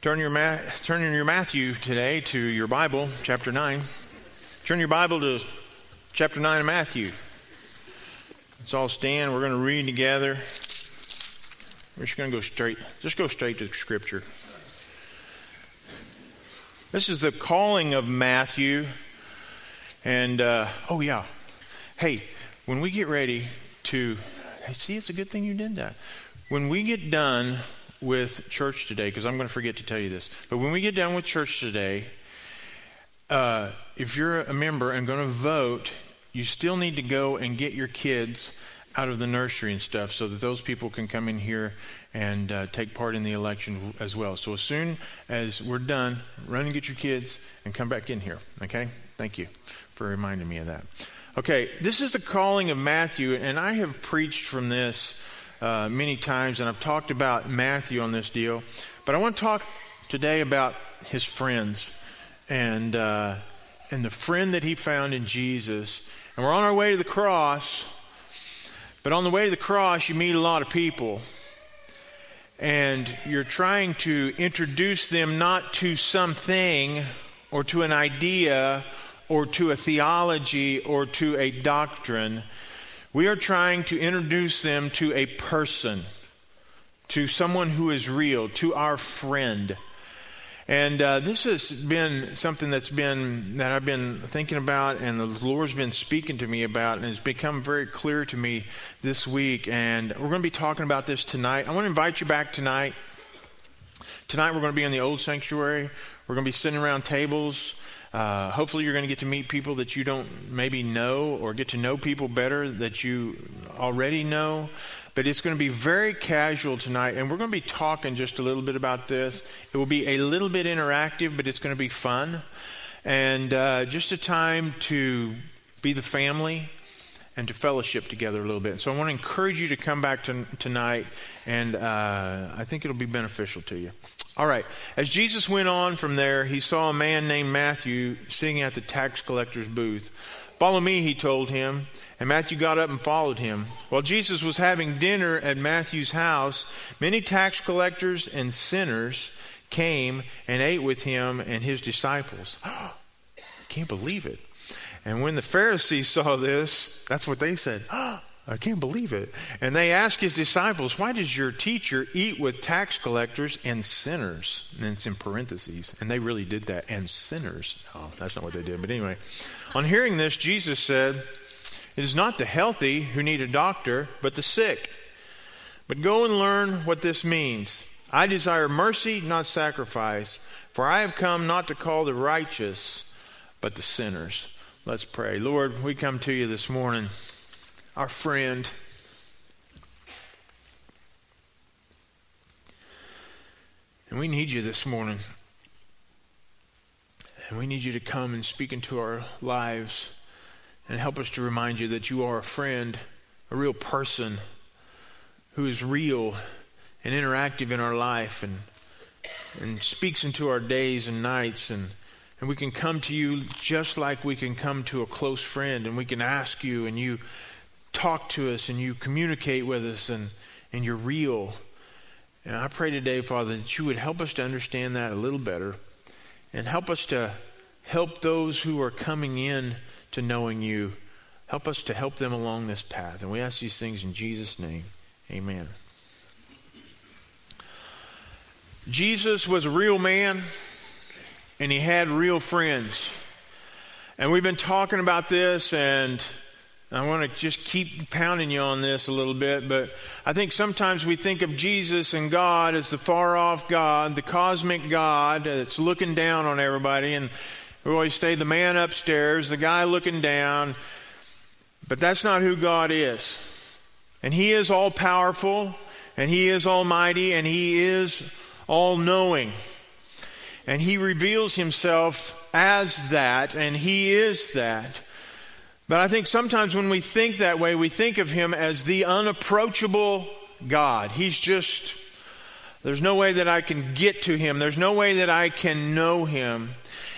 Turn your, Ma- turn your Matthew today to your Bible, chapter 9. Turn your Bible to chapter 9 of Matthew. Let's all stand. We're going to read together. We're just going to go straight. Just go straight to Scripture. This is the calling of Matthew. And, uh, oh, yeah. Hey, when we get ready to. Hey, see, it's a good thing you did that. When we get done with church today, because I'm going to forget to tell you this, but when we get done with church today, uh, if you're a member and going to vote, you still need to go and get your kids out of the nursery and stuff so that those people can come in here and uh, take part in the election as well. So as soon as we're done, run and get your kids and come back in here. Okay? Thank you for reminding me of that. Okay, this is the calling of Matthew, and I have preached from this uh, many times, and I've talked about Matthew on this deal. But I want to talk today about his friends and uh, and the friend that he found in Jesus. And we're on our way to the cross. But on the way to the cross, you meet a lot of people. And you're trying to introduce them not to something or to an idea or to a theology or to a doctrine. We are trying to introduce them to a person, to someone who is real, to our friend. And uh, this has been something that's been that I've been thinking about, and the Lord's been speaking to me about, and it's become very clear to me this week. And we're going to be talking about this tonight. I want to invite you back tonight. Tonight we're going to be in the old sanctuary. We're going to be sitting around tables. Uh, hopefully, you're going to get to meet people that you don't maybe know, or get to know people better that you already know but it's going to be very casual tonight, and we're going to be talking just a little bit about this. It will be a little bit interactive, but it's going to be fun, and uh, just a time to be the family and to fellowship together a little bit. So I want to encourage you to come back to, tonight, and uh, I think it'll be beneficial to you. All right. As Jesus went on from there, he saw a man named Matthew sitting at the tax collector's booth. Follow me, he told him. And Matthew got up and followed him. While Jesus was having dinner at Matthew's house, many tax collectors and sinners came and ate with him and his disciples. I can't believe it. And when the Pharisees saw this, that's what they said. I can't believe it. And they ask his disciples, Why does your teacher eat with tax collectors and sinners? And it's in parentheses. And they really did that. And sinners. Oh, that's not what they did. But anyway, on hearing this, Jesus said, It is not the healthy who need a doctor, but the sick. But go and learn what this means. I desire mercy, not sacrifice, for I have come not to call the righteous, but the sinners. Let's pray. Lord, we come to you this morning, our friend. And we need you this morning. And we need you to come and speak into our lives and help us to remind you that you are a friend, a real person who is real and interactive in our life and, and speaks into our days and nights. And, and we can come to you just like we can come to a close friend and we can ask you and you talk to us and you communicate with us and, and you're real. And I pray today, Father, that you would help us to understand that a little better and help us to help those who are coming in to knowing you. Help us to help them along this path. And we ask these things in Jesus' name. Amen. Jesus was a real man and he had real friends. And we've been talking about this and I want to just keep pounding you on this a little bit, but I think sometimes we think of Jesus and God as the far off God, the cosmic God that's looking down on everybody. And we always say the man upstairs, the guy looking down. But that's not who God is. And He is all powerful, and He is almighty, and He is all knowing. And He reveals Himself as that, and He is that. But I think sometimes when we think that way, we think of him as the unapproachable God. He's just, there's no way that I can get to him. There's no way that I can know him.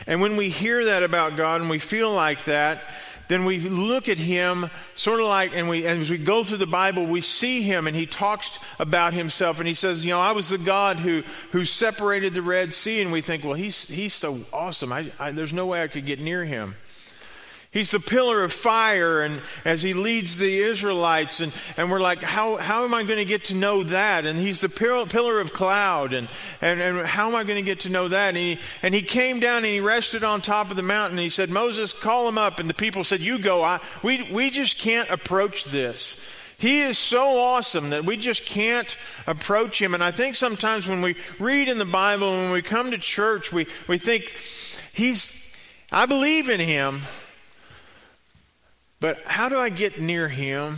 And when we hear that about God and we feel like that, then we look at him sort of like, and we, as we go through the Bible, we see him and he talks about himself and he says, you know, I was the God who, who separated the Red Sea. And we think, well, he's, he's so awesome. I, I, there's no way I could get near him. He's the pillar of fire, and as he leads the Israelites, and, and we're like, how, how am I going to get to know that? And he's the pillar, of cloud, and, and, and how am I going to get to know that? And he, and he came down and he rested on top of the mountain, and he said, Moses, call him up. And the people said, You go. I, we, we just can't approach this. He is so awesome that we just can't approach him. And I think sometimes when we read in the Bible, when we come to church, we, we think, He's, I believe in him. But how do I get near him?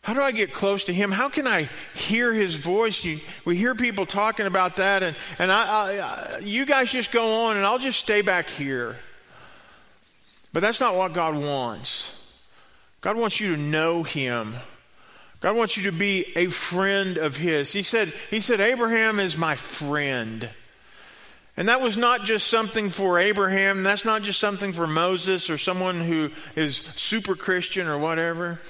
How do I get close to him? How can I hear his voice? You, we hear people talking about that, and, and I, I, you guys just go on, and I'll just stay back here. But that's not what God wants. God wants you to know him. God wants you to be a friend of his. He said, he said Abraham is my friend. And that was not just something for Abraham, that's not just something for Moses or someone who is super Christian or whatever.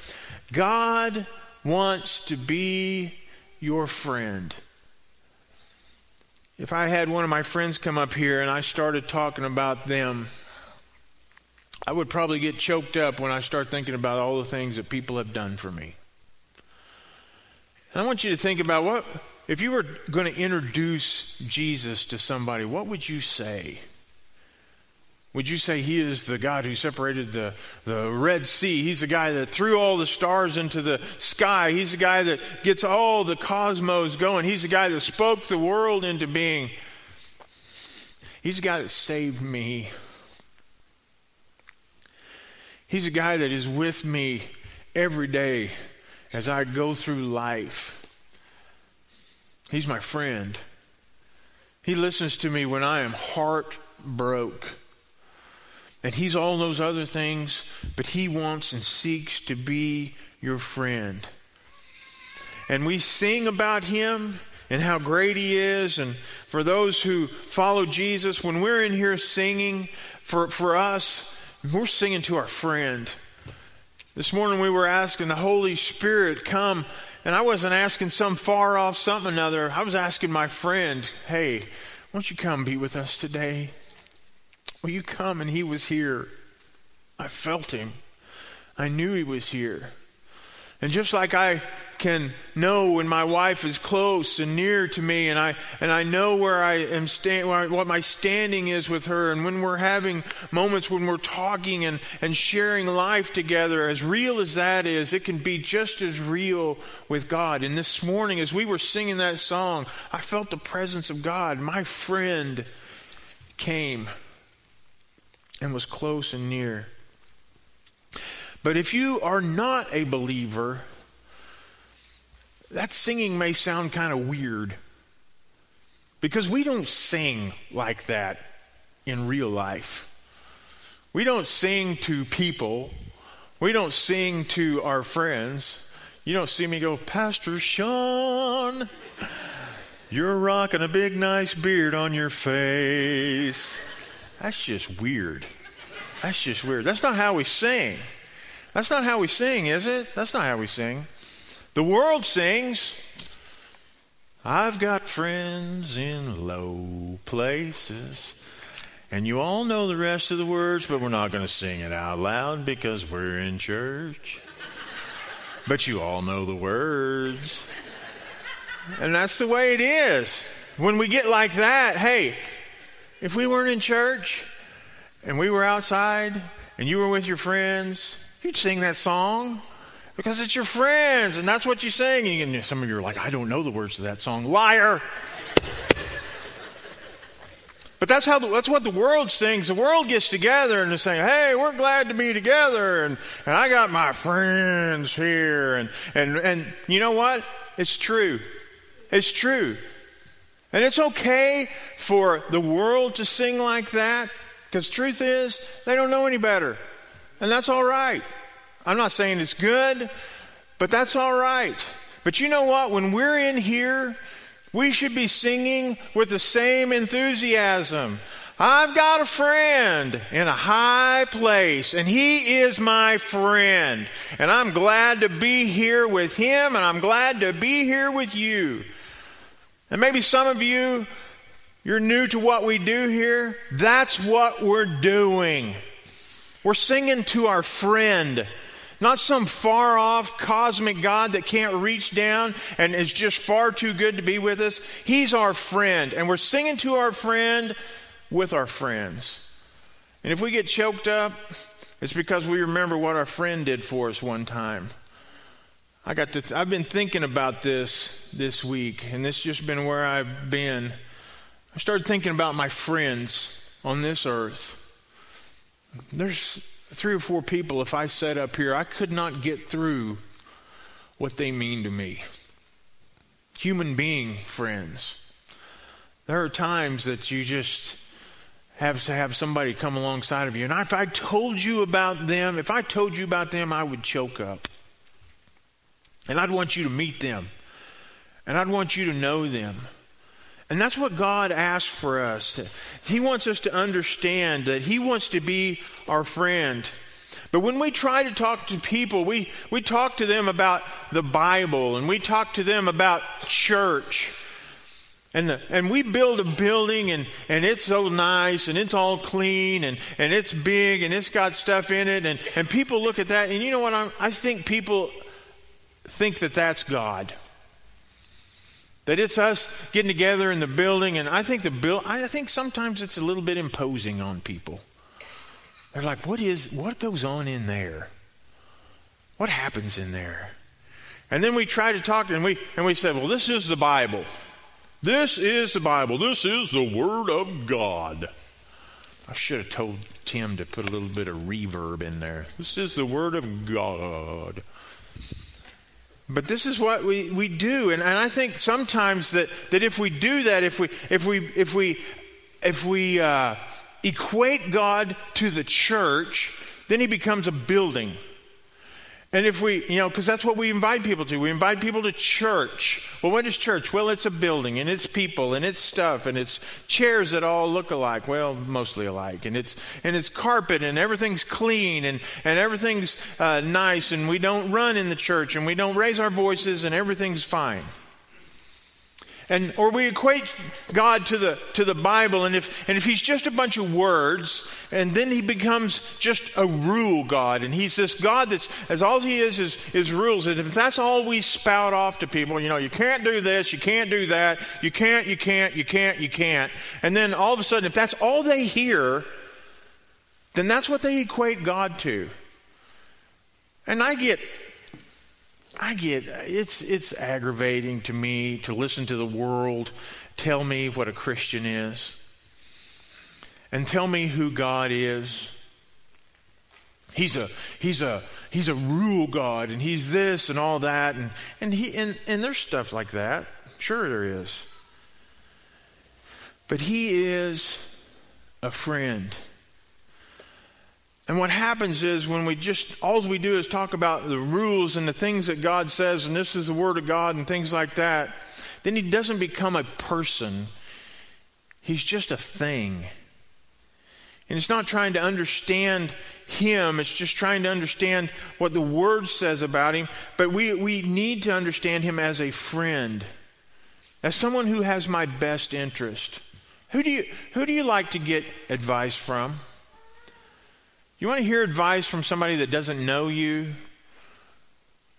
God wants to be your friend. If I had one of my friends come up here and I started talking about them, I would probably get choked up when I start thinking about all the things that people have done for me. And I want you to think about what if you were going to introduce Jesus to somebody, what would you say? Would you say he is the God who separated the, the Red Sea? He's the guy that threw all the stars into the sky. He's the guy that gets all the cosmos going. He's the guy that spoke the world into being. He's the guy that saved me. He's a guy that is with me every day as I go through life. He's my friend. He listens to me when I am heartbroken. And he's all those other things, but he wants and seeks to be your friend. And we sing about him and how great he is. And for those who follow Jesus, when we're in here singing, for, for us, we're singing to our friend. This morning we were asking the Holy Spirit, come and I wasn't asking some far off something another. I was asking my friend, hey, won't you come be with us today? Will you come? And he was here. I felt him. I knew he was here. And just like I can know when my wife is close and near to me, and I and I know where I am stand, what my standing is with her, and when we're having moments when we're talking and and sharing life together, as real as that is, it can be just as real with God. And this morning, as we were singing that song, I felt the presence of God. My friend came and was close and near. But if you are not a believer, that singing may sound kind of weird because we don't sing like that in real life. We don't sing to people, we don't sing to our friends. You don't see me go, Pastor Sean, you're rocking a big, nice beard on your face. That's just weird. That's just weird. That's not how we sing. That's not how we sing, is it? That's not how we sing. The world sings, I've got friends in low places. And you all know the rest of the words, but we're not going to sing it out loud because we're in church. but you all know the words. And that's the way it is. When we get like that, hey, if we weren't in church and we were outside and you were with your friends You'd sing that song because it's your friends and that's what you sing. And some of you are like, I don't know the words to that song. Liar. But that's how the, that's what the world sings. The world gets together and they're saying, "Hey, we're glad to be together, and, and I got my friends here." And and and you know what? It's true. It's true, and it's okay for the world to sing like that because truth is they don't know any better. And that's all right. I'm not saying it's good, but that's all right. But you know what? When we're in here, we should be singing with the same enthusiasm. I've got a friend in a high place, and he is my friend. And I'm glad to be here with him, and I'm glad to be here with you. And maybe some of you, you're new to what we do here. That's what we're doing. We're singing to our friend. Not some far off cosmic God that can't reach down and is just far too good to be with us. He's our friend, and we're singing to our friend with our friends. And if we get choked up, it's because we remember what our friend did for us one time. I got to th- I've been thinking about this this week, and this just been where I've been. I started thinking about my friends on this earth. There's three or four people, if I sat up here, I could not get through what they mean to me. Human being friends. There are times that you just have to have somebody come alongside of you. And if I told you about them, if I told you about them, I would choke up. And I'd want you to meet them. And I'd want you to know them. And that's what God asks for us. He wants us to understand that He wants to be our friend. But when we try to talk to people, we, we talk to them about the Bible and we talk to them about church. And, the, and we build a building and, and it's so nice and it's all clean and, and it's big and it's got stuff in it. And, and people look at that and you know what? I'm, I think people think that that's God. That it's us getting together in the building, and I think the bill. I think sometimes it's a little bit imposing on people. They're like, "What is? What goes on in there? What happens in there?" And then we try to talk, and we and we say, "Well, this is the Bible." This is the Bible. This is the Word of God. I should have told Tim to put a little bit of reverb in there. This is the Word of God. But this is what we, we do. And, and I think sometimes that, that if we do that, if we, if we, if we, if we uh, equate God to the church, then he becomes a building. And if we, you know, because that's what we invite people to. We invite people to church. Well, what is church? Well, it's a building and it's people and it's stuff and it's chairs that all look alike. Well, mostly alike. And it's and it's carpet and everything's clean and and everything's uh, nice and we don't run in the church and we don't raise our voices and everything's fine. And, or we equate God to the, to the Bible, and if, and if He's just a bunch of words, and then He becomes just a rule God, and He's this God that's, as all He is, is, is rules. And if that's all we spout off to people, you know, you can't do this, you can't do that, you can't, you can't, you can't, you can't. And then all of a sudden, if that's all they hear, then that's what they equate God to. And I get I get it's it's aggravating to me to listen to the world tell me what a Christian is and tell me who God is. He's a he's a he's a rule God and he's this and all that and and he and, and there's stuff like that. Sure there is. But he is a friend. And what happens is when we just, all we do is talk about the rules and the things that God says, and this is the Word of God and things like that, then he doesn't become a person. He's just a thing. And it's not trying to understand him, it's just trying to understand what the Word says about him. But we, we need to understand him as a friend, as someone who has my best interest. Who do you, who do you like to get advice from? You want to hear advice from somebody that doesn't know you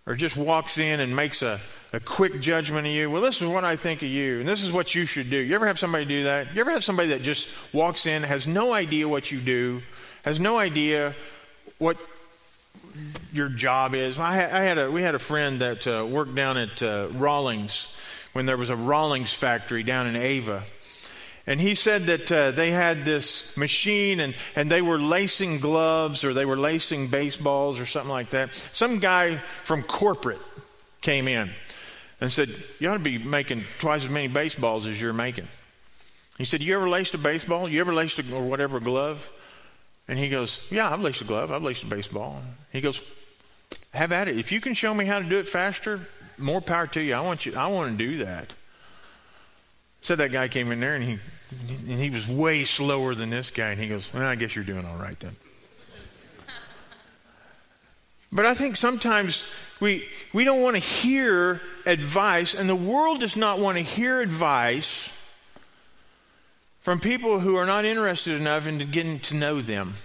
or just walks in and makes a, a quick judgment of you? Well, this is what I think of you, and this is what you should do. You ever have somebody do that? You ever have somebody that just walks in, has no idea what you do, has no idea what your job is? I, had a, we had a friend that uh, worked down at uh, Rawlings when there was a Rawlings factory down in Ava. And he said that uh, they had this machine and, and they were lacing gloves or they were lacing baseballs or something like that. Some guy from corporate came in and said, You ought to be making twice as many baseballs as you're making. He said, You ever laced a baseball? You ever laced a, or whatever glove? And he goes, Yeah, I've laced a glove. I've laced a baseball. He goes, Have at it. If you can show me how to do it faster, more power to you. I want you I want to do that. Said that guy came in there and he and he was way slower than this guy, and he goes, well, I guess you're doing all right then. But I think sometimes we, we don't want to hear advice, and the world does not want to hear advice from people who are not interested enough in getting to know them.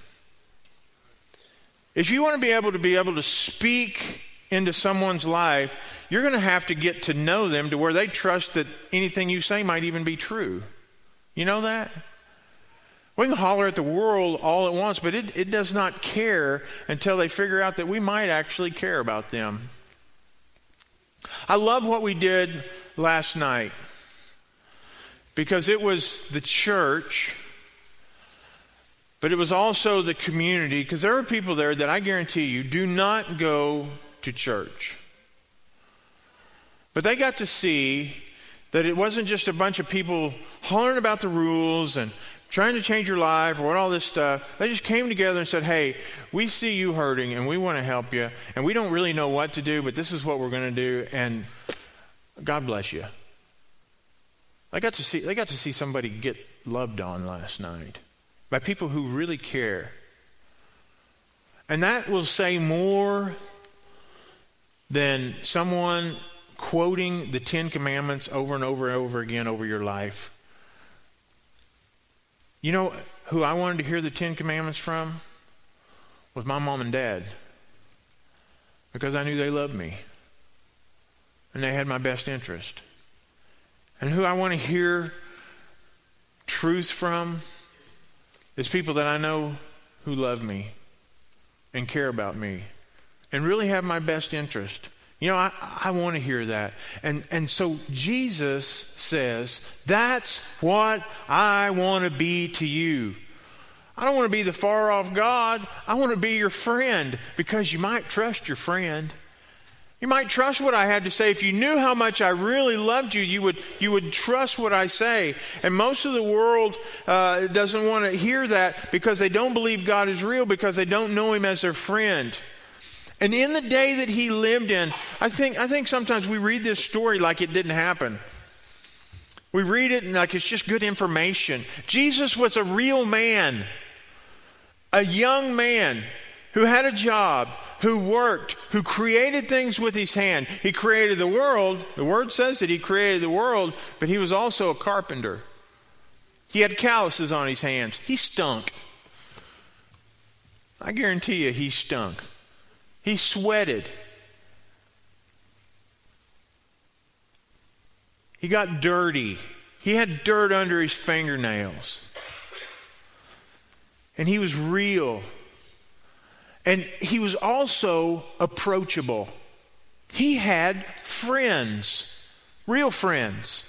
If you want to be able to be able to speak into someone's life, you're going to have to get to know them to where they trust that anything you say might even be true. You know that? We can holler at the world all at once, but it, it does not care until they figure out that we might actually care about them. I love what we did last night because it was the church, but it was also the community because there are people there that I guarantee you do not go to church. But they got to see that it wasn't just a bunch of people hollering about the rules and trying to change your life or what all this stuff. They just came together and said, Hey, we see you hurting and we want to help you. And we don't really know what to do, but this is what we're going to do. And God bless you. I got to see, they got to see somebody get loved on last night by people who really care. And that will say more than someone quoting the Ten Commandments over and over and over again over your life. You know who I wanted to hear the Ten Commandments from? Was my mom and dad. Because I knew they loved me. And they had my best interest. And who I want to hear truth from is people that I know who love me and care about me and really have my best interest. You know, I, I want to hear that. And, and so Jesus says, That's what I want to be to you. I don't want to be the far off God. I want to be your friend because you might trust your friend. You might trust what I had to say. If you knew how much I really loved you, you would, you would trust what I say. And most of the world uh, doesn't want to hear that because they don't believe God is real, because they don't know Him as their friend. And in the day that he lived in, I think, I think sometimes we read this story like it didn't happen. We read it and like it's just good information. Jesus was a real man, a young man who had a job, who worked, who created things with his hand. He created the world. The word says that he created the world, but he was also a carpenter. He had calluses on his hands. He stunk. I guarantee you, he stunk. He sweated. He got dirty. He had dirt under his fingernails. And he was real. And he was also approachable. He had friends, real friends.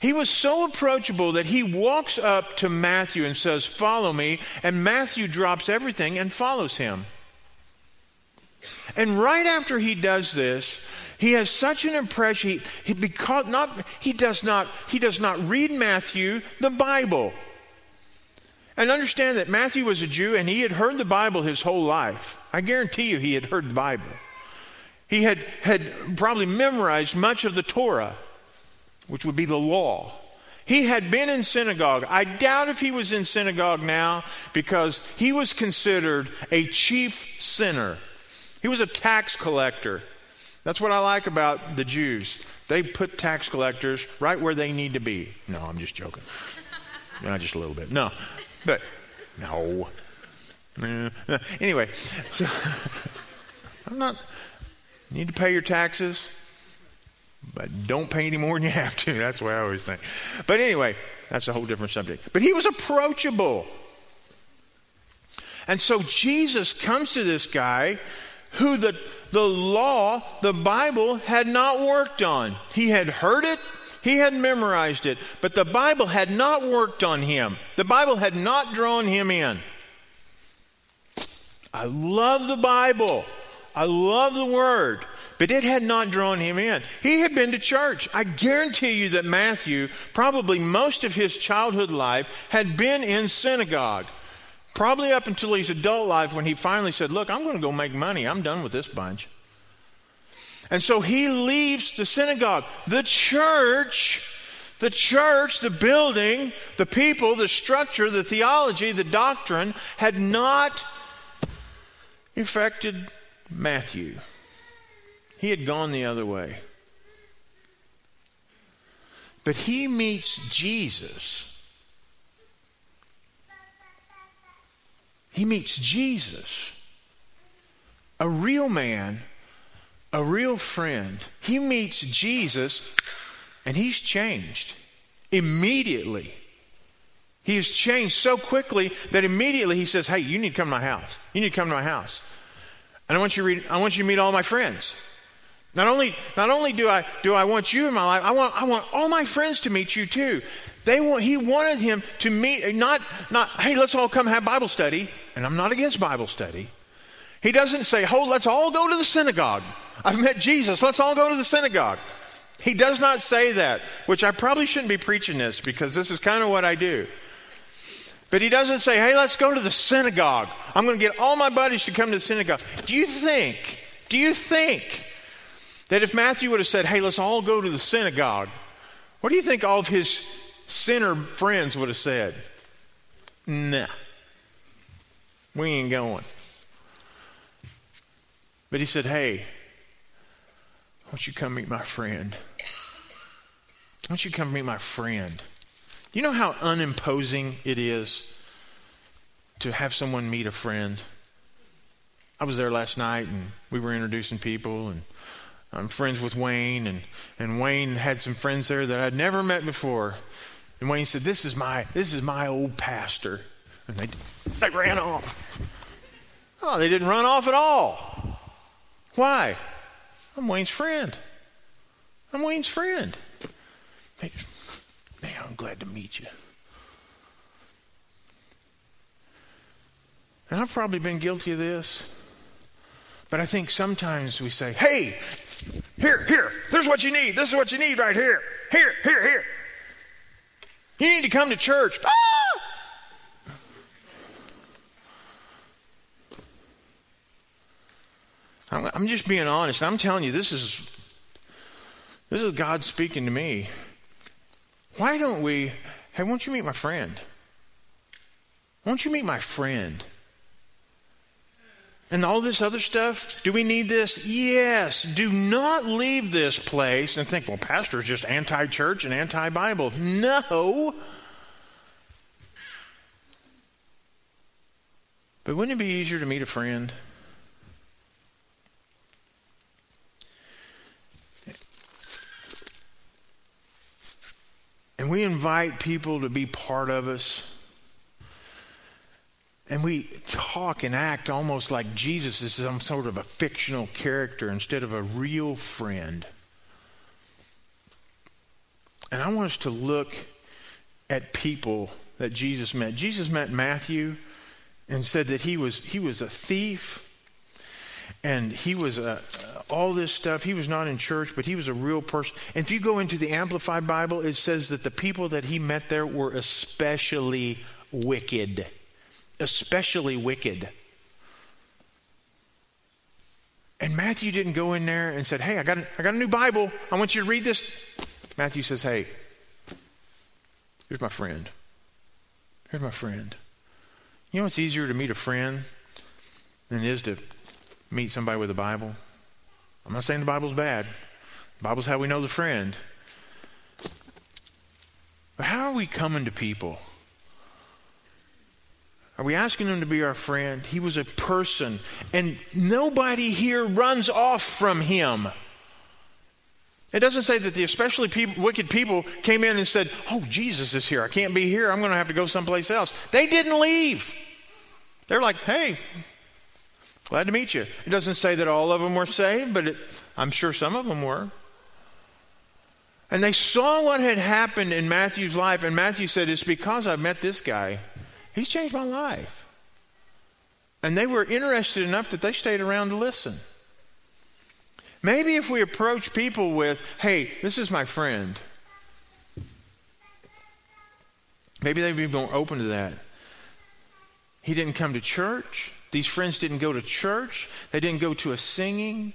He was so approachable that he walks up to Matthew and says, Follow me. And Matthew drops everything and follows him. And right after he does this, he has such an impression. He, he, because not, he, does not, he does not read Matthew, the Bible. And understand that Matthew was a Jew and he had heard the Bible his whole life. I guarantee you he had heard the Bible. He had, had probably memorized much of the Torah, which would be the law. He had been in synagogue. I doubt if he was in synagogue now because he was considered a chief sinner. He was a tax collector. That's what I like about the Jews. They put tax collectors right where they need to be. No, I'm just joking. Not just a little bit. No. But, no. Anyway, so I'm not, need to pay your taxes, but don't pay any more than you have to. That's what I always think. But anyway, that's a whole different subject. But he was approachable. And so Jesus comes to this guy who the, the law, the Bible, had not worked on. He had heard it, he had memorized it, but the Bible had not worked on him. The Bible had not drawn him in. I love the Bible. I love the Word, but it had not drawn him in. He had been to church. I guarantee you that Matthew, probably most of his childhood life, had been in synagogue. Probably up until his adult life when he finally said, Look, I'm going to go make money. I'm done with this bunch. And so he leaves the synagogue. The church The church, the building, the people, the structure, the theology, the doctrine had not affected Matthew. He had gone the other way. But he meets Jesus. He meets Jesus, a real man, a real friend. He meets Jesus, and he's changed immediately. He has changed so quickly that immediately he says, Hey, you need to come to my house. You need to come to my house. And I want you to, read, I want you to meet all my friends. Not only, not only do I, do I want you in my life, I want, I want all my friends to meet you too. They want, he wanted him to meet, not, not, hey, let's all come have Bible study. And I'm not against Bible study. He doesn't say, oh, let's all go to the synagogue. I've met Jesus. Let's all go to the synagogue. He does not say that, which I probably shouldn't be preaching this because this is kind of what I do. But he doesn't say, hey, let's go to the synagogue. I'm going to get all my buddies to come to the synagogue. Do you think, do you think that if Matthew would have said, hey, let's all go to the synagogue, what do you think all of his sinner friends would have said? Nah, we ain't going. But he said, hey, why don't you come meet my friend? Why don't you come meet my friend? You know how unimposing it is to have someone meet a friend? I was there last night and we were introducing people and I'm friends with Wayne, and, and Wayne had some friends there that I'd never met before. And Wayne said, This is my, this is my old pastor. And they, they ran off. Oh, they didn't run off at all. Why? I'm Wayne's friend. I'm Wayne's friend. They, man, I'm glad to meet you. And I've probably been guilty of this. But I think sometimes we say, hey, here, here, this is what you need. This is what you need right here. Here, here, here. You need to come to church. Ah! I'm just being honest. I'm telling you, this is this is God speaking to me. Why don't we? Hey, won't you meet my friend? Won't you meet my friend? And all this other stuff? Do we need this? Yes. Do not leave this place and think, well, pastor's just anti church and anti Bible. No. But wouldn't it be easier to meet a friend? And we invite people to be part of us. And we talk and act almost like Jesus is some sort of a fictional character instead of a real friend. And I want us to look at people that Jesus met. Jesus met Matthew and said that he was he was a thief and he was a, all this stuff. He was not in church, but he was a real person. And if you go into the Amplified Bible, it says that the people that he met there were especially wicked especially wicked. And Matthew didn't go in there and said, Hey, I got, I got a new Bible. I want you to read this. Matthew says, Hey, here's my friend. Here's my friend. You know it's easier to meet a friend than it is to meet somebody with a Bible? I'm not saying the Bible's bad. The Bible's how we know the friend. But how are we coming to people? Are we asking him to be our friend? He was a person, and nobody here runs off from him. It doesn't say that the especially people, wicked people came in and said, Oh, Jesus is here. I can't be here. I'm going to have to go someplace else. They didn't leave. They're like, Hey, glad to meet you. It doesn't say that all of them were saved, but it, I'm sure some of them were. And they saw what had happened in Matthew's life, and Matthew said, It's because I've met this guy. He's changed my life. And they were interested enough that they stayed around to listen. Maybe if we approach people with, hey, this is my friend, maybe they'd be more open to that. He didn't come to church. These friends didn't go to church. They didn't go to a singing.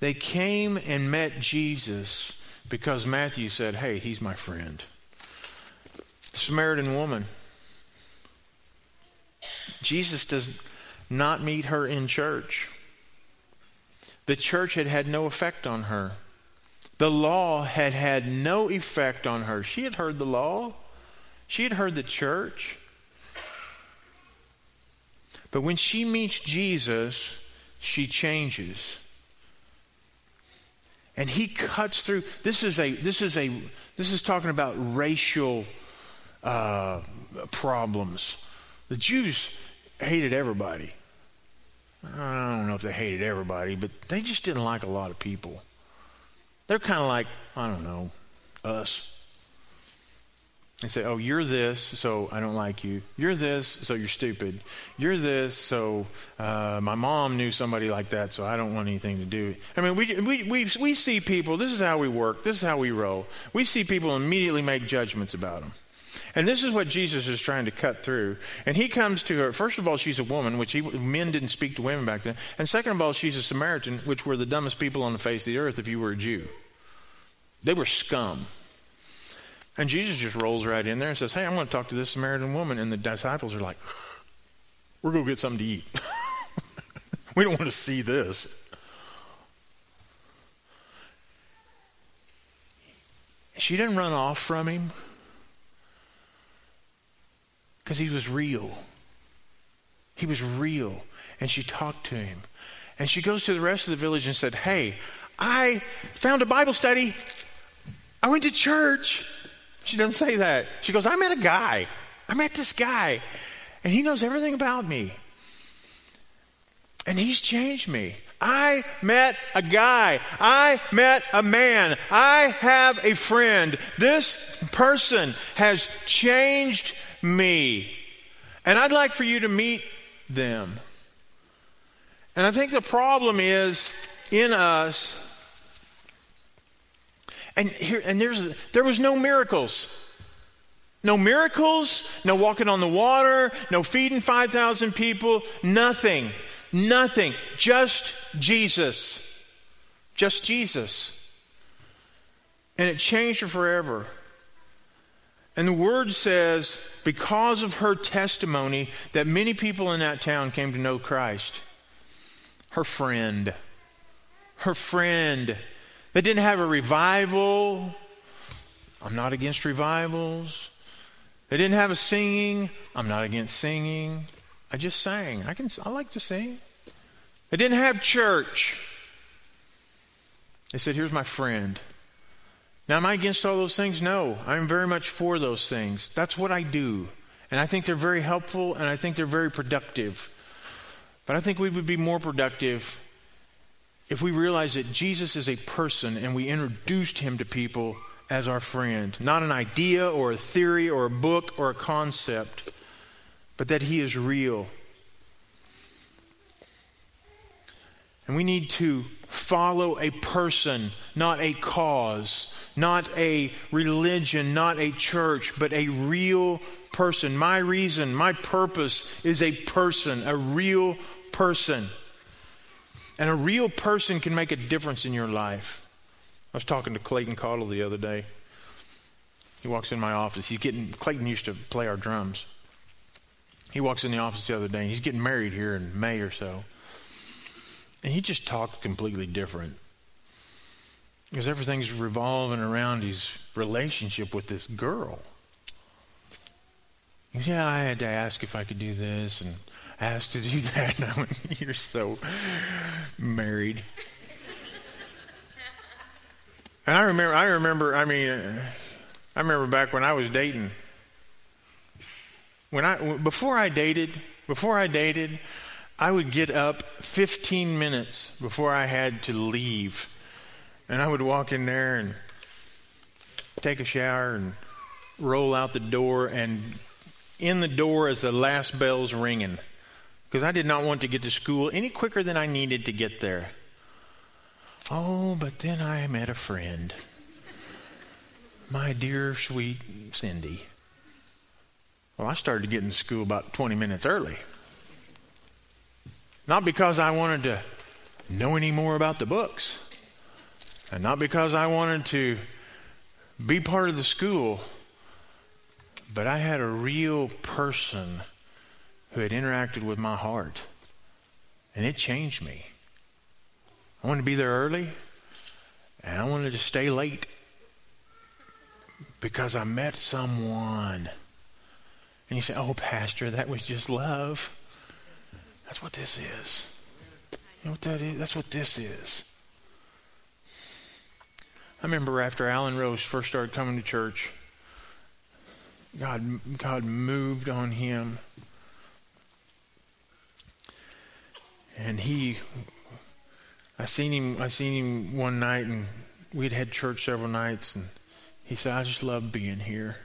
They came and met Jesus because Matthew said, Hey, he's my friend. The Samaritan woman. Jesus does not meet her in church. The church had had no effect on her. The law had had no effect on her. She had heard the law, she had heard the church. But when she meets Jesus, she changes. And he cuts through. This is a this is a this is talking about racial uh, problems. The Jews hated everybody. I don't know if they hated everybody, but they just didn't like a lot of people. They're kind of like, I don't know, us. They say, oh, you're this, so I don't like you. You're this, so you're stupid. You're this, so uh, my mom knew somebody like that, so I don't want anything to do. I mean, we, we, we, we see people, this is how we work, this is how we roll. We see people immediately make judgments about them. And this is what Jesus is trying to cut through. And he comes to her. First of all, she's a woman, which he, men didn't speak to women back then. And second of all, she's a Samaritan, which were the dumbest people on the face of the earth if you were a Jew. They were scum. And Jesus just rolls right in there and says, Hey, I'm going to talk to this Samaritan woman. And the disciples are like, We're going to get something to eat. we don't want to see this. She didn't run off from him because he was real. He was real. And she talked to him. And she goes to the rest of the village and said, Hey, I found a Bible study. I went to church. She doesn't say that. She goes, I met a guy. I met this guy. And he knows everything about me. And he's changed me. I met a guy. I met a man. I have a friend. This person has changed me. And I'd like for you to meet them. And I think the problem is in us and here, and there's, there was no miracles. No miracles, no walking on the water, no feeding 5,000 people, nothing. Nothing. Just Jesus. Just Jesus. And it changed her forever. And the word says, because of her testimony, that many people in that town came to know Christ. Her friend. Her friend they didn't have a revival. I'm not against revivals. They didn't have a singing. I'm not against singing. I just sang. I can I like to sing. They didn't have church. They said, "Here's my friend." Now, am I against all those things? No. I'm very much for those things. That's what I do. And I think they're very helpful and I think they're very productive. But I think we would be more productive if we realized that Jesus is a person and we introduced him to people as our friend, not an idea or a theory or a book or a concept, but that he is real. And we need to follow a person, not a cause, not a religion, not a church, but a real person. My reason, my purpose is a person, a real person. And a real person can make a difference in your life. I was talking to Clayton Cottle the other day. He walks in my office. He's getting, Clayton used to play our drums. He walks in the office the other day, and he's getting married here in May or so. And he just talks completely different. Because everything's revolving around his relationship with this girl. Yeah, I had to ask if I could do this, and asked to do that. And I went, You're so married. And I remember, I remember, I mean, uh, I remember back when I was dating. When I, before I dated, before I dated, I would get up 15 minutes before I had to leave. And I would walk in there and take a shower and roll out the door. And in the door as the last bell's ringing because I did not want to get to school any quicker than I needed to get there. Oh, but then I met a friend. My dear, sweet Cindy. Well, I started getting to school about 20 minutes early. Not because I wanted to know any more about the books, and not because I wanted to be part of the school, but I had a real person who had interacted with my heart, and it changed me. I wanted to be there early, and I wanted to stay late because I met someone. And you say, Oh, Pastor, that was just love. That's what this is. You know what that is? That's what this is. I remember after Alan Rose first started coming to church, God, God moved on him. And he, I seen him, I seen him one night, and we'd had church several nights, and he said, "I just love being here."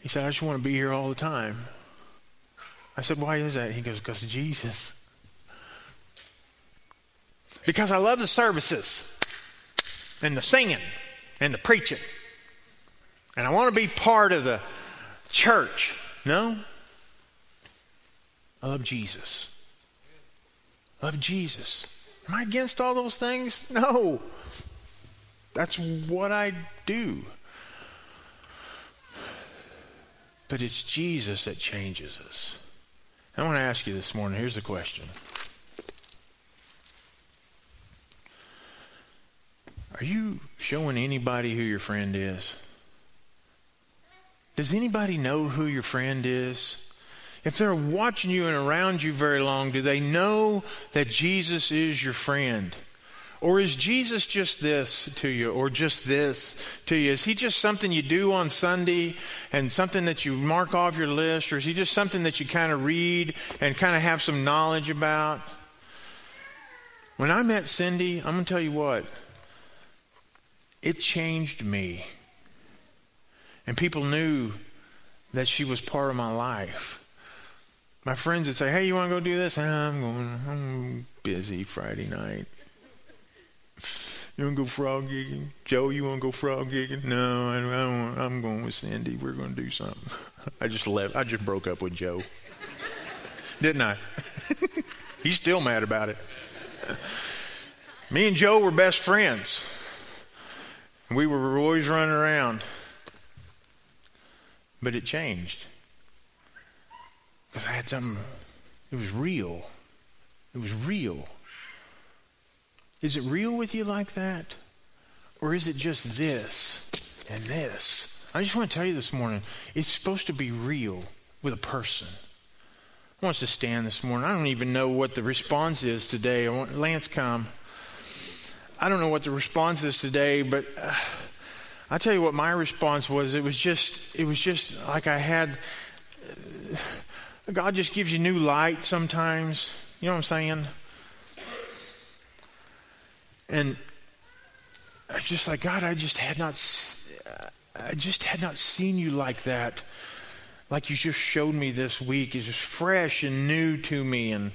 He said, "I just want to be here all the time." I said, "Why is that?" He goes, "Because Jesus." Because I love the services and the singing and the preaching. And I want to be part of the church. No. Love Jesus. Love Jesus. Am I against all those things? No. That's what I do. But it's Jesus that changes us. I want to ask you this morning here's the question Are you showing anybody who your friend is? Does anybody know who your friend is? If they're watching you and around you very long, do they know that Jesus is your friend? Or is Jesus just this to you, or just this to you? Is he just something you do on Sunday and something that you mark off your list, or is he just something that you kind of read and kind of have some knowledge about? When I met Cindy, I'm going to tell you what, it changed me. And people knew that she was part of my life. My friends would say, Hey, you want to go do this? I'm going, I'm busy Friday night. You want to go frog gigging? Joe, you want to go frog gigging? No, I don't. I'm going with Cindy. We're going to do something. I just left. I just broke up with Joe. Didn't I? He's still mad about it. Me and Joe were best friends. We were always running around. But it changed. Because I had something, it was real. It was real. Is it real with you like that? Or is it just this and this? I just want to tell you this morning, it's supposed to be real with a person. I want us to stand this morning. I don't even know what the response is today. I want Lance come. I don't know what the response is today, but uh, I tell you what my response was. It was just, it was just like I had. Uh, God just gives you new light sometimes. You know what I'm saying? And I was just like, God, I just had not, I just had not seen you like that. Like you just showed me this week is just fresh and new to me. And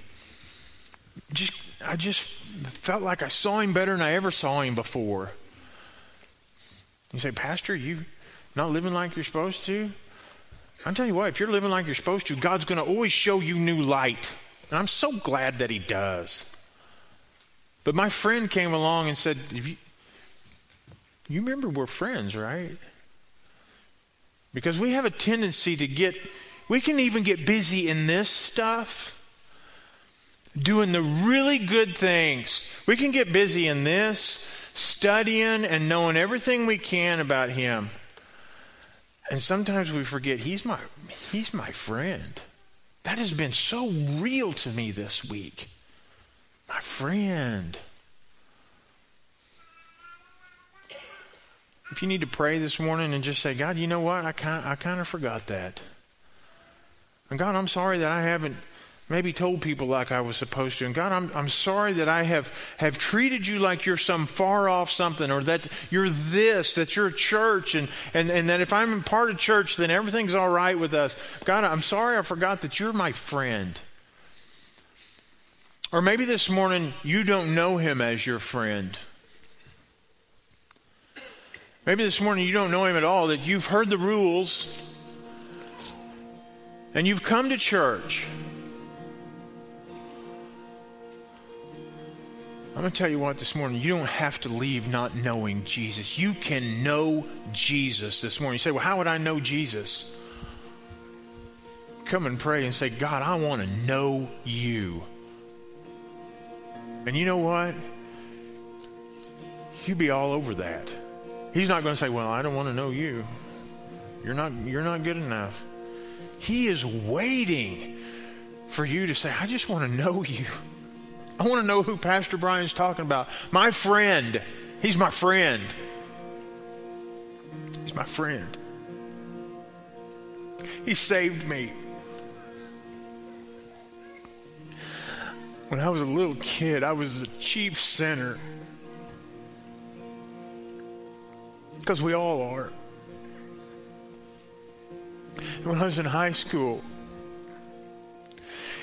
just, I just felt like I saw him better than I ever saw him before. You say, Pastor, you not living like you're supposed to? I'm telling you what, if you're living like you're supposed to, God's going to always show you new light. And I'm so glad that He does. But my friend came along and said, you, you remember we're friends, right? Because we have a tendency to get, we can even get busy in this stuff, doing the really good things. We can get busy in this, studying and knowing everything we can about Him. And sometimes we forget He's my, he's my friend. That has been so real to me this week. My friend. If you need to pray this morning and just say, God, you know what? I kind I kind of forgot that. And God, I'm sorry that I haven't maybe told people like I was supposed to. And God, I'm, I'm sorry that I have, have treated you like you're some far off something or that you're this, that you're a church, and, and, and that if I'm part of church, then everything's all right with us. God, I'm sorry I forgot that you're my friend. Or maybe this morning you don't know him as your friend. Maybe this morning you don't know him at all, that you've heard the rules and you've come to church. I'm going to tell you what this morning, you don't have to leave not knowing Jesus. You can know Jesus this morning. You say, well, how would I know Jesus? Come and pray and say, God, I want to know you. And you know what? You be all over that. He's not going to say, well, I don't want to know you. You're not, you're not good enough. He is waiting for you to say, I just want to know you. I want to know who Pastor Brian's talking about. My friend. He's my friend. He's my friend. He saved me. When I was a little kid, I was the chief sinner. Because we all are. And when I was in high school,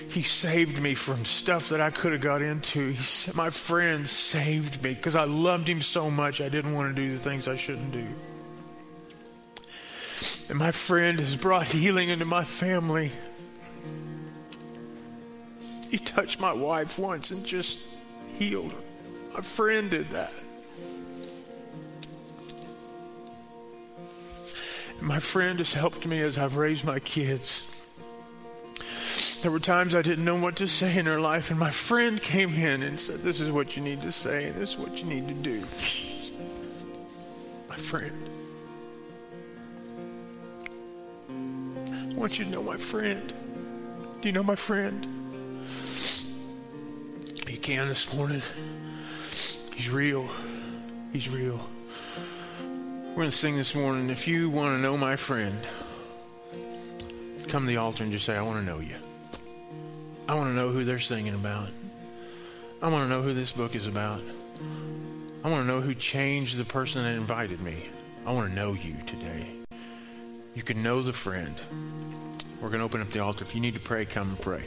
he saved me from stuff that I could have got into. He, my friend saved me because I loved him so much I didn't want to do the things I shouldn't do. And my friend has brought healing into my family. He touched my wife once and just healed her. My friend did that. And my friend has helped me as I've raised my kids. There were times I didn't know what to say in her life, and my friend came in and said, This is what you need to say, and this is what you need to do. My friend. I want you to know my friend. Do you know my friend? You can this morning. He's real. He's real. We're going to sing this morning. If you want to know my friend, come to the altar and just say, I want to know you. I want to know who they're singing about. I want to know who this book is about. I want to know who changed the person that invited me. I want to know you today. You can know the friend. We're going to open up the altar. If you need to pray, come and pray.